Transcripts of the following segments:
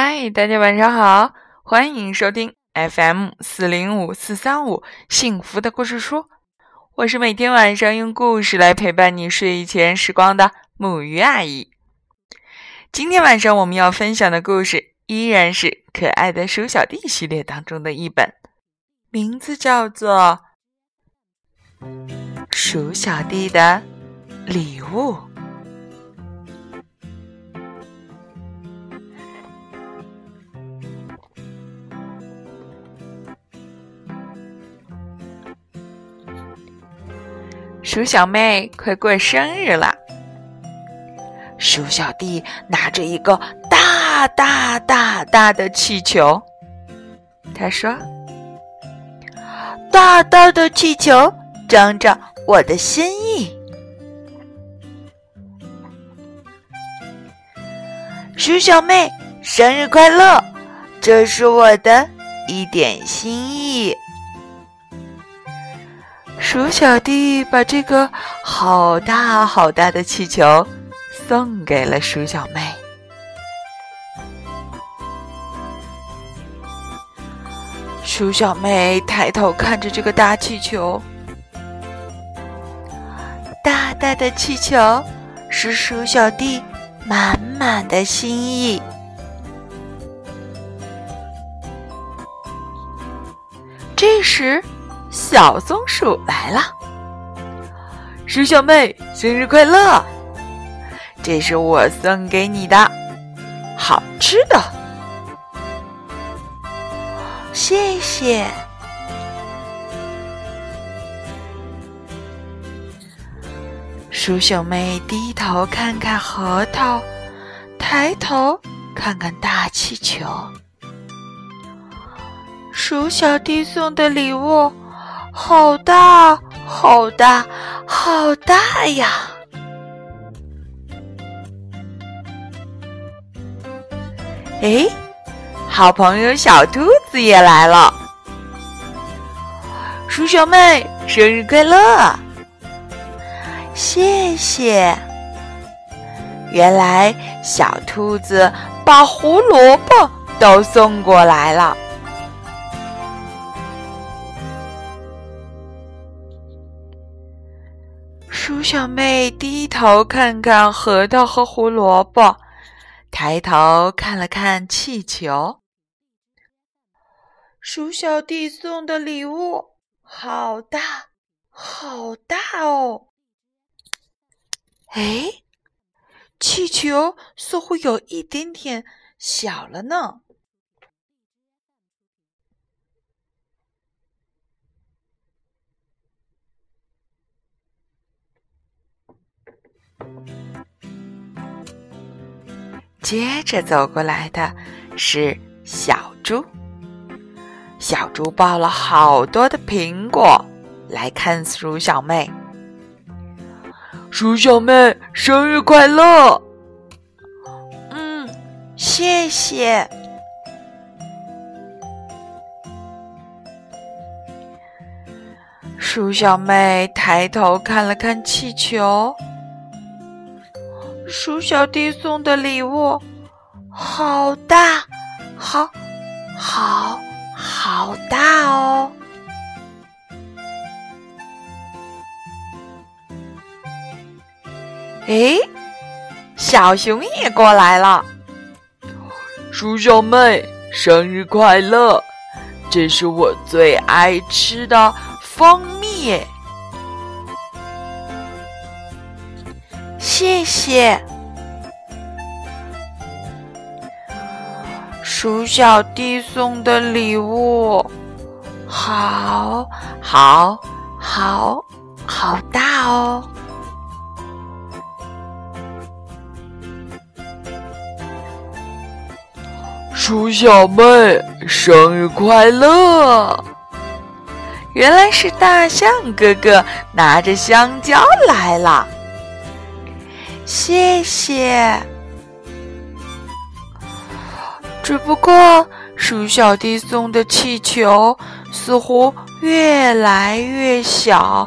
嗨，大家晚上好，欢迎收听 FM 四零五四三五幸福的故事书。我是每天晚上用故事来陪伴你睡前时光的木鱼阿姨。今天晚上我们要分享的故事依然是可爱的鼠小弟系列当中的一本，名字叫做《鼠小弟的礼物》。鼠小妹快过生日了，鼠小弟拿着一个大大大大的气球，他说：“大大的气球装着我的心意。”鼠小妹生日快乐！这是我的一点心意。鼠小弟把这个好大好大的气球送给了鼠小妹。鼠小妹抬头看着这个大气球，大大的气球是鼠小弟满满的心意。这时。小松鼠来了，鼠小妹生日快乐！这是我送给你的好吃的，谢谢。鼠小妹低头看看核桃，抬头看看大气球，鼠小弟送的礼物。好大，好大，好大呀！哎，好朋友小兔子也来了。鼠小妹生日快乐！谢谢。原来小兔子把胡萝卜都送过来了。小妹低头看看核桃和胡萝卜，抬头看了看气球。鼠小弟送的礼物好大，好大哦！哎，气球似乎有一点点小了呢。接着走过来的是小猪，小猪抱了好多的苹果来看鼠小妹。鼠小妹生日快乐！嗯，谢谢。鼠小妹抬头看了看气球。鼠小弟送的礼物好大，好，好，好大哦！哎，小熊也过来了。鼠小妹生日快乐！这是我最爱吃的蜂蜜。谢谢，鼠小弟送的礼物，好好好好大哦！鼠小妹生日快乐！原来是大象哥哥拿着香蕉来了。谢谢。只不过鼠小弟送的气球似乎越来越小，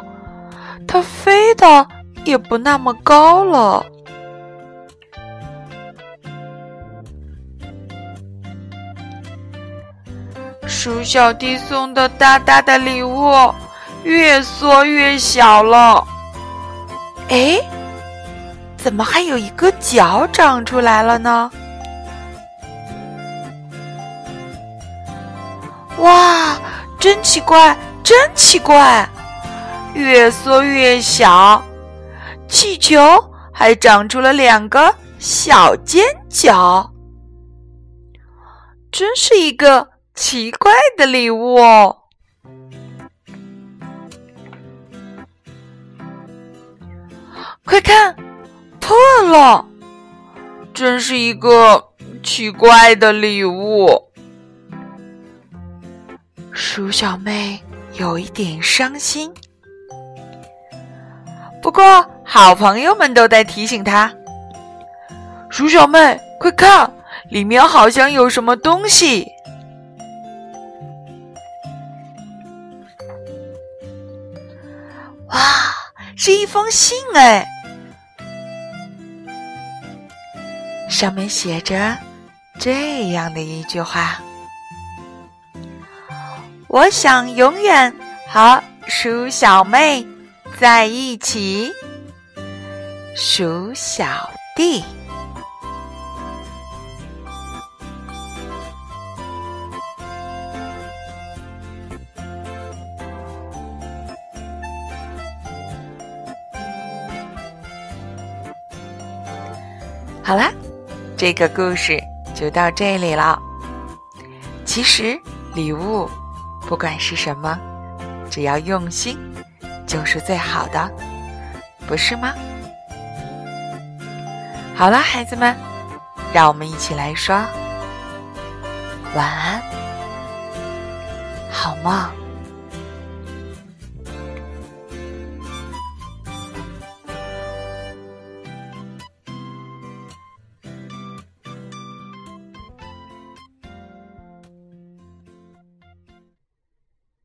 它飞的也不那么高了。鼠小弟送的大大的礼物越缩越小了。哎，怎么还有一个脚长出来了呢？哇，真奇怪，真奇怪！越缩越小，气球还长出了两个小尖角，真是一个奇怪的礼物哦！快看，破了！真是一个奇怪的礼物。鼠小妹有一点伤心。不过，好朋友们都在提醒她：“鼠小妹，快看，里面好像有什么东西！”哇，是一封信哎，上面写着这样的一句话：“我想永远和鼠小妹。”在一起，鼠小弟。好啦，这个故事就到这里了。其实，礼物不管是什么，只要用心。就是最好的，不是吗？好了，孩子们，让我们一起来说晚安，好梦。